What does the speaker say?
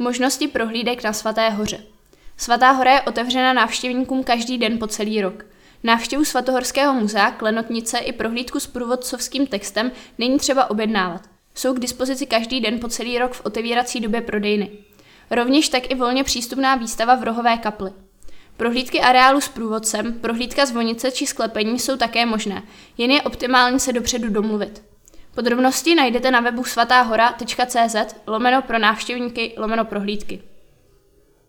Možnosti prohlídek na Svaté hoře. Svatá hora je otevřena návštěvníkům každý den po celý rok. Návštěvu Svatohorského muzea, klenotnice i prohlídku s průvodcovským textem není třeba objednávat. Jsou k dispozici každý den po celý rok v otevírací době prodejny. Rovněž tak i volně přístupná výstava v rohové kapli. Prohlídky areálu s průvodcem, prohlídka zvonice či sklepení jsou také možné, jen je optimální se dopředu domluvit. Podrobnosti najdete na webu svatáhora.cz lomeno pro návštěvníky lomeno prohlídky.